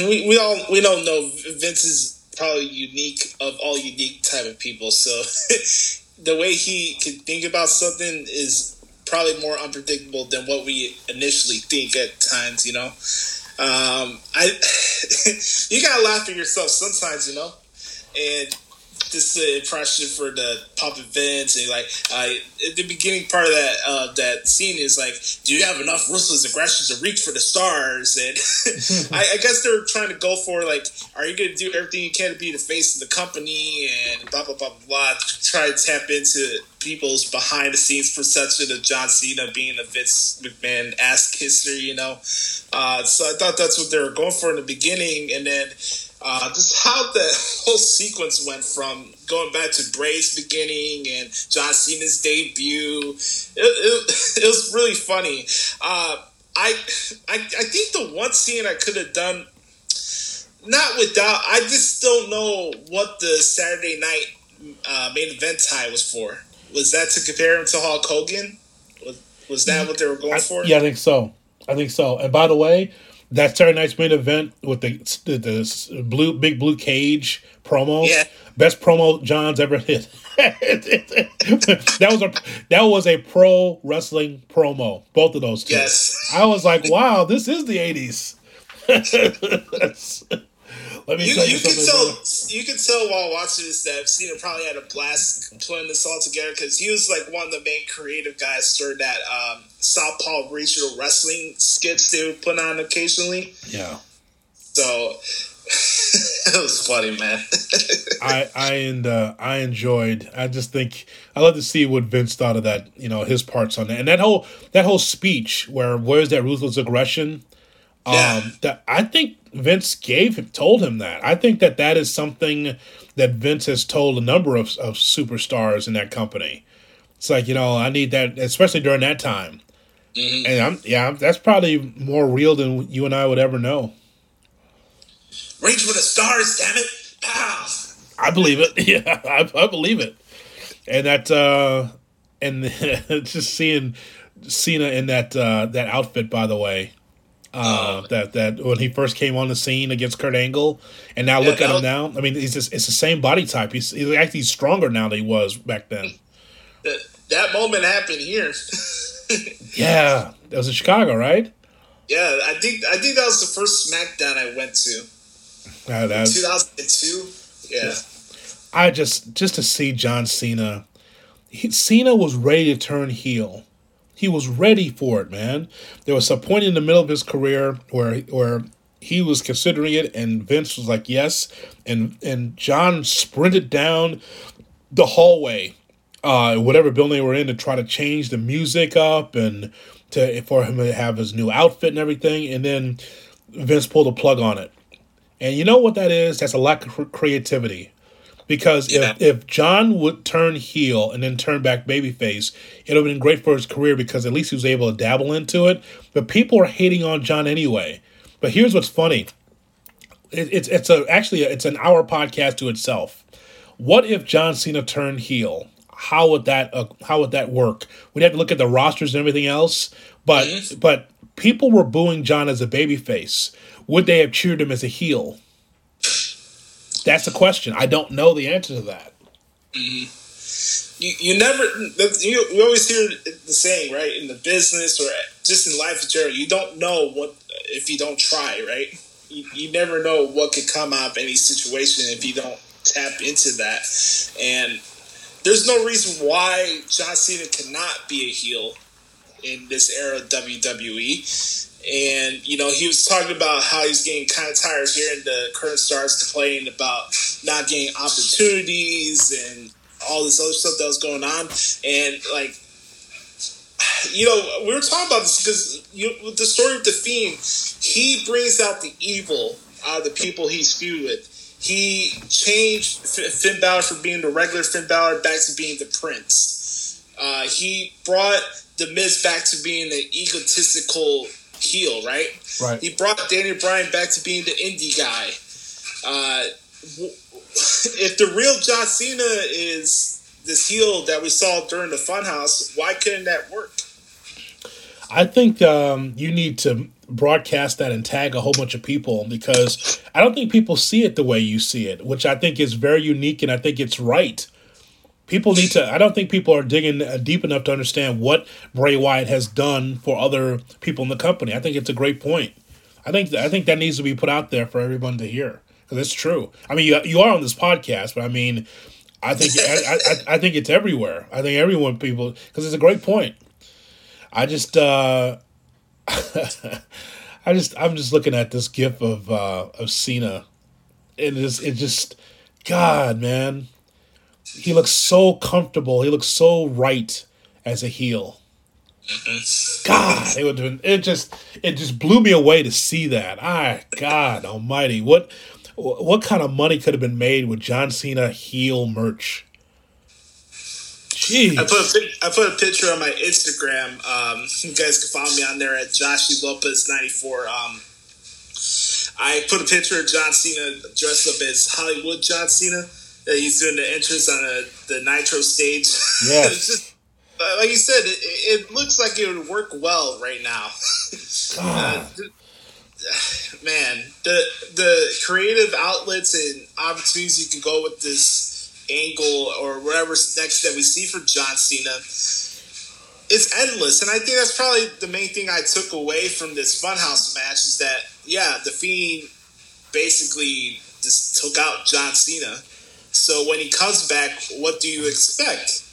we, we all we don't know Vince is probably unique of all unique type of people. So the way he can think about something is probably more unpredictable than what we initially think at times. You know, um, I you gotta laugh at yourself sometimes. You know, and the impression for the pop Vince and like uh, the beginning part of that uh, that scene is like, do you have enough ruthless aggression to reach for the stars? And I, I, guess they're trying to go for like, are you going to do everything you can to be the face of the company and blah blah blah blah blah. Try to tap into people's behind the scenes perception of John Cena being a Vince McMahon ass kisser, you know. Uh, so I thought that's what they were going for in the beginning, and then uh, just how the whole sequence went from going back to Bray's beginning and John Cena's debut. It, it, it was really funny. Uh, I, I I think the one scene I could have done, not without. I just don't know what the Saturday night uh, main event tie was for. Was that to compare him to Hulk Hogan? Was, was that what they were going for? Yeah, I think so. I think so. And by the way, that Saturday night's main event with the the, the blue big blue cage promo. Yeah. Best promo John's ever hit. that was a that was a pro wrestling promo. Both of those two. Yes. I was like, wow, this is the eighties. Let me you, tell you, you can tell you can tell while watching this that Cena probably had a blast putting this all together because he was like one of the main creative guys during that um, Southpaw regional wrestling skits they would put on occasionally. Yeah. So it was funny, man. I I and uh, I enjoyed. I just think I love to see what Vince thought of that. You know his parts on that, and that whole that whole speech where where's that ruthless aggression. Um, Yeah. that I think Vince gave him told him that. I think that that is something that Vince has told a number of of superstars in that company. It's like you know I need that, especially during that time. Mhm. And I'm yeah, that's probably more real than you and I would ever know. Reach for the stars, damn it! Pow! I believe it. Yeah, I, I believe it. And that, uh, and just seeing Cena in that uh, that outfit, by the way, uh, that that when he first came on the scene against Kurt Angle, and now Yeah, look at him was- now. I mean, he's just it's the same body type. He's he's actually stronger now than he was back then. That, that moment happened here. Yeah, that was in Chicago, right? yeah, I think I think that was the first SmackDown I went to. Uh, that, 2002. Yeah. I just just to see John Cena. He, Cena was ready to turn heel. He was ready for it, man. There was a point in the middle of his career where where he was considering it, and Vince was like, "Yes," and and John sprinted down the hallway, uh, whatever building they were in, to try to change the music up and to for him to have his new outfit and everything, and then Vince pulled a plug on it. And you know what that is? That's a lack of creativity. Because Yeah. if, if John would turn heel and then turn back babyface, it would have been great for his career because at least he was able to dabble into it. But people are hating on John anyway. But here's what's funny: it, it's it's a actually it's an hour podcast to itself. What if John Cena turned heel? How would that uh, how would that work? We'd have to look at the rosters and everything else. But Mhm. but people were booing John as a babyface. Would they have cheered him as a heel? That's the question. I don't know the answer to that. Mm-hmm. You, you never you, you always hear the saying right in the business or just in life in general you don't know what if you don't try right you, you never know what could come out of any situation if you don't tap into that and there's no reason why John Cena cannot be a heel in this era of WWE and you know he was talking about how he's getting kind of tired of hearing the current stars complaining about not getting opportunities and all this other stuff that was going on. And like you know we were talking about this because you, with the story of the fiend he brings out the evil out of the people he's feud with. He changed Finn Balor from being the regular Finn Balor back to being the prince. Uh, he brought the Miz back to being an egotistical heel right Right. he brought Daniel Bryan back to being the indie guy. Uh, if the real John Cena is this heel that we saw during the Funhouse, why couldn't that work? I think um, you need to broadcast that and tag a whole bunch of people because I don't think people see it the way you see it, which I think is very unique and I think it's right. People need to. I don't think people are digging uh, deep enough to understand what Bray Wyatt has done for other people in the company. I think it's a great point. I think I think that needs to be put out there for everyone to hear because it's true. I mean, you, you are on this podcast, but I mean, I think I, I, I think it's everywhere. I think everyone people because it's a great point. I just uh I just I'm just looking at this gif of uh of Cena. And It is it just God, man. He looks so comfortable. He looks so right as a heel. God, it would have been, it just it just blew me away to see that. Ah, God Almighty, what what kind of money could have been made with John Cena heel merch? Jeez. I put a, I put a picture on my Instagram. Um, you guys can follow me on there at Joshy Lopez ninety four. Um, I put a picture of John Cena dressed up as Hollywood John Cena. Uh, he's doing the entrance on a, the Nitro stage. Yeah. Just, uh, like you said, it, it looks like it would work well right now. God. man, the the creative outlets and opportunities you can go with this angle or whatever's next that we see for John Cena it's endless. And I think that's probably the main thing I took away from this Funhouse match is that yeah, the Fiend basically just took out John Cena. So when he comes back, what do you expect?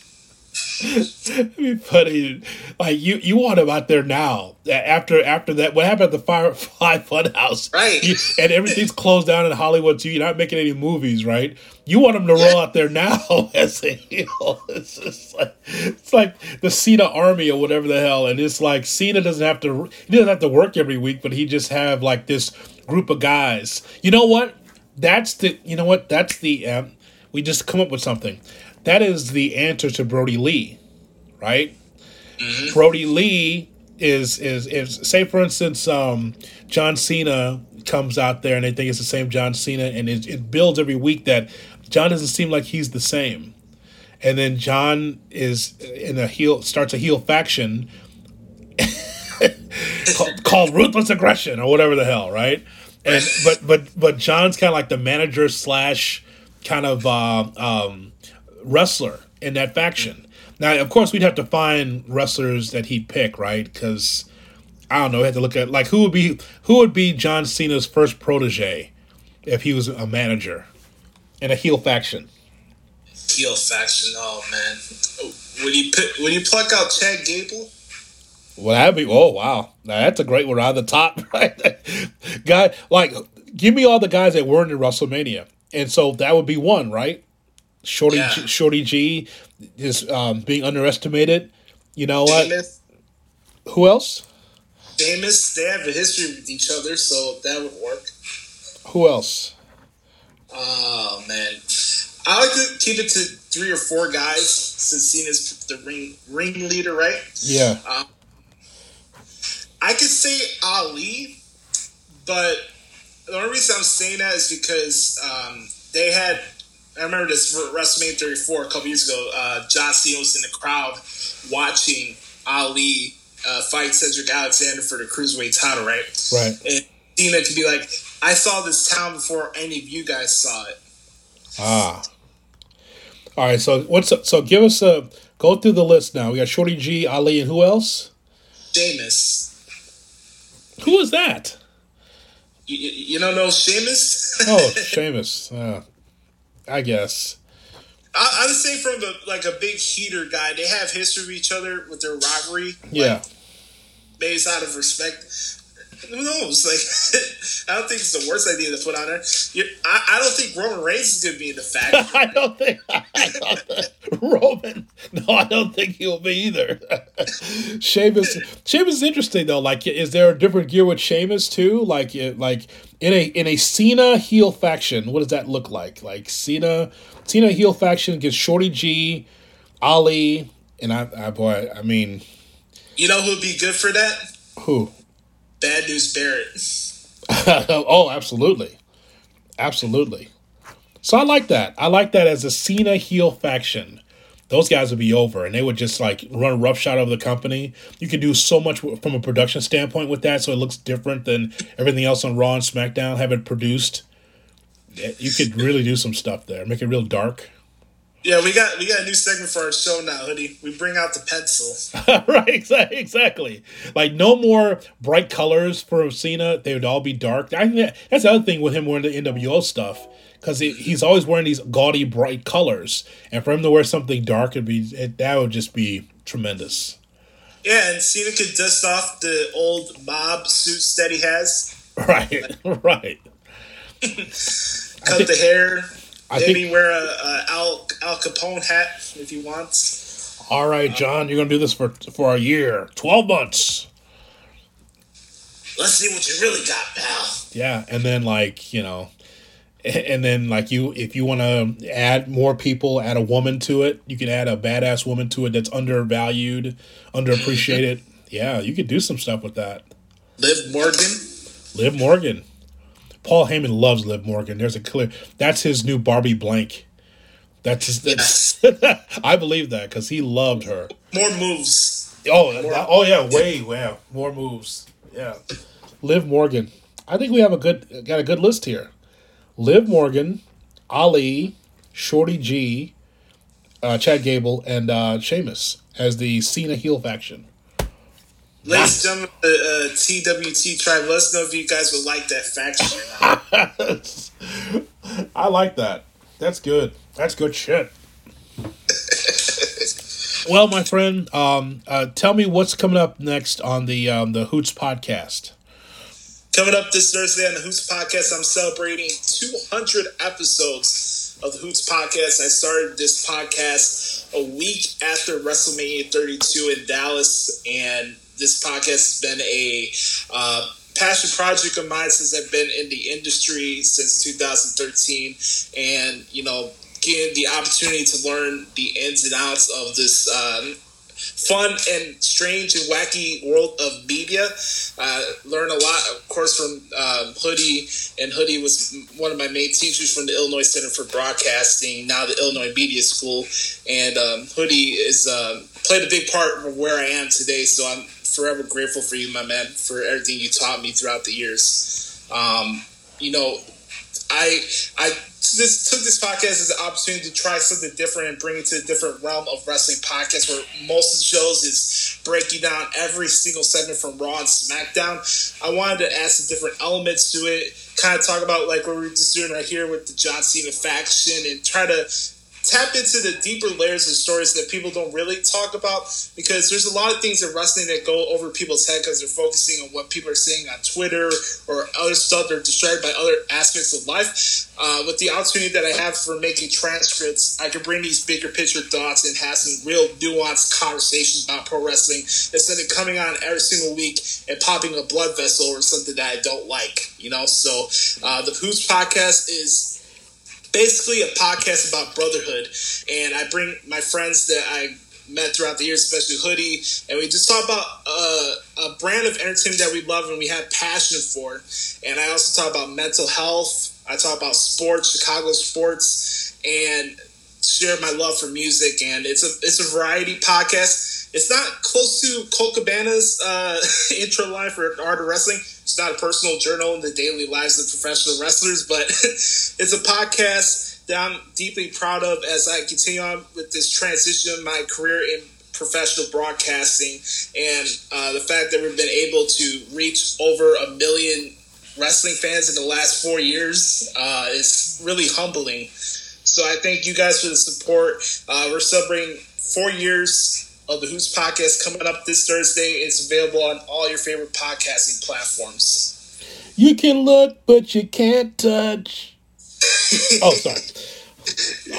Be funny. Like you, you want him out there now. After after that, what happened at the Firefly Funhouse? Right. You, and everything's closed down in Hollywood too. You're not making any movies, right? You want him to roll out there now as a heel. It's just like it's like the Cena Army or whatever the hell. And it's like Cena doesn't have to. He doesn't have to work every week, but he just have like this group of guys. You know what? That's the. You know what? That's the. Um, we just come up with something that is the answer to Brodie Lee, right? Mm-hmm. Brodie Lee is, is is say for instance, um, John Cena comes out there and they think it's the same John Cena, and it, it builds every week that John doesn't seem like he's the same, and then John is in a heel starts a heel faction called, called Ruthless Aggression or whatever the hell, right? And but but but John's kind of like the manager slash kind of uh, um, wrestler in that faction. Now, of course, we'd have to find wrestlers that he'd pick, right? Because I don't know. We had to look at like who would be who would be John Cena's first protege if he was a manager in a heel faction. Heel faction. Oh man, would you pick, would you pluck out Chad Gable? Well, that'd be oh wow, now, that's a great one out of the top, right? Guy, like, give me all the guys that weren't in WrestleMania, and so that would be one, right? Shorty yeah. G, Shorty G is um, being underestimated. You know what? Who else? Sheamus. They have a history with each other, so that would work. Who else? Oh man, I like to keep it to three or four guys since Cena's the ring ring leader, right? Yeah. Um, I could say Ali, but the only reason I'm saying that is because um, they had I remember this WrestleMania 34 a couple years ago. Uh, John Cena was in the crowd watching Ali uh, fight Cedric Alexander for the cruiserweight title, right? Right. And Cena could be like, "I saw this town before any of you guys saw it." Ah. All right. So what's up? so? Give us a go through the list now. We got Shorty G, Ali, and who else? Sheamus. Who is that? You, you don't know Sheamus? oh, Seamus. Uh, I guess. I, I would say from the like a big heater guy, they have history with each other with their rivalry. Yeah. Like, it's out of respect. Who knows? Like, I don't think it's the worst idea to put on there. I, I, don't think Roman Reigns is going to be in the faction. I don't think I don't, Roman. No, I don't think he'll be either. Sheamus. Sheamus is interesting though. Like, is there a different gear with Sheamus too? Like, like in a in a Cena heel faction, what does that look like? Like Cena, Cena heel faction gets Shorty G, Ali, and I, I boy, I mean, you know who'd be good for that? Who? Bad News Barrett. oh, absolutely, absolutely. So I like that. I like that as a Cena heel faction. Those guys would be over, and they would just like run roughshod over the company. You could do so much from a production standpoint with that, so it looks different than everything else on Raw and SmackDown. Have it produced. Eh, you could really do some stuff there. Make it real dark. Yeah, we got we got a new segment for our show now, hoodie. We bring out the pencil. right, exactly, exactly. Like no more bright colors for Cena. They would all be dark. I think that, that's the other thing with him wearing the NWO stuff because he's always wearing these gaudy, bright colors, and for him to wear something dark, would be it, that would just be tremendous. Yeah, and Cena could dust off the old mob suits that he has. Right, right. Cut think, the hair. I Maybe think, wear a, a, Al Al Capone hat if he wants. All right, John, you're gonna do this for for a year, twelve months. Let's see what you really got, pal. Yeah, and then like you know, and then like you if you want to add more people add a woman to it you can add a badass woman to it that's undervalued underappreciated yeah you could do some stuff with that liv morgan liv morgan paul heyman loves liv morgan. There's a clear that's his new barbie blank. That's his that's, yes. i believe that because he loved her. More moves. Oh more, oh yeah way wow more moves. Yeah. Liv morgan. I think we have a good got a good list here. Liv Morgan, Ali, Shorty G, uh, Chad Gable, and uh, Sheamus as the Cena heel faction. Ladies and gentlemen, the uh, TWT tribe, let us know if you guys would like that faction. I like that. That's good. That's good shit. well, my friend, um, uh, tell me what's coming up next on the um, the Hoots podcast. Coming up this Thursday on the Hoots podcast, I'm celebrating 200 episodes of the Hoots podcast. I started this podcast a week after WrestleMania 32 in Dallas, and this podcast has been a uh, passion project of mine since I've been in the industry since 2013, and you know, getting the opportunity to learn the ins and outs of this. Um, fun and strange and wacky world of media. Uh, learn a lot, of course, from um, Hoodie, and Hoodie was one of my main teachers from the Illinois Center for Broadcasting, now the Illinois Media School. And um, Hoodie is um, played a big part of where I am today. So I'm forever grateful for you, my man, for everything you taught me throughout the years. Um, you know, I I took this podcast as an opportunity to try something different and bring it to a different realm of wrestling podcast where most of the shows is breaking down every single segment from Raw and SmackDown. I wanted to add some different elements to it, kind of talk about like what we're just doing right here with the John Cena faction and try to tap into the deeper layers of stories that people don't really talk about because there's a lot of things in wrestling that go over people's head because they're focusing on what people are saying on Twitter or other stuff. They're distracted by other aspects of life. Uh, with the opportunity that I have for making transcripts, I can bring these bigger picture thoughts and have some real nuanced conversations about pro wrestling instead of coming on every single week and popping a blood vessel or something that I don't like. You know, so uh, the Hoots podcast is basically a podcast about brotherhood. And I bring my friends that I met throughout the years, especially Hoodie, and we just talk about uh, a brand of entertainment that we love and we have passion for. And I also talk about mental health. I talk about sports, Chicago sports, and share my love for music. And it's a it's a variety podcast. It's not close to Colt Cabana's uh, intro line for Art of Wrestling not a personal journal in the daily lives of professional wrestlers, but it's a podcast that I'm deeply proud of as I continue on with this transition of my career in professional broadcasting and uh, the fact that we've been able to reach over a million wrestling fans in the last four years uh, is really humbling. So I thank you guys for the support. Uh, we're celebrating four years of the Hoots podcast coming up this Thursday. It's available on all your favorite podcasting platforms. You can look, but you can't touch. oh, sorry.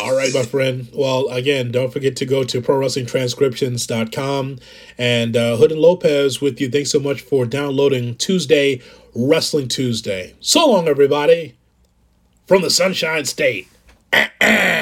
All right, my friend. Well, again, don't forget to go to prowrestlingtranscriptions.com and uh, Hood and Lopez with you. Thanks so much for downloading Tuesday, Wrestling Tuesday. So long, everybody, from the Sunshine State.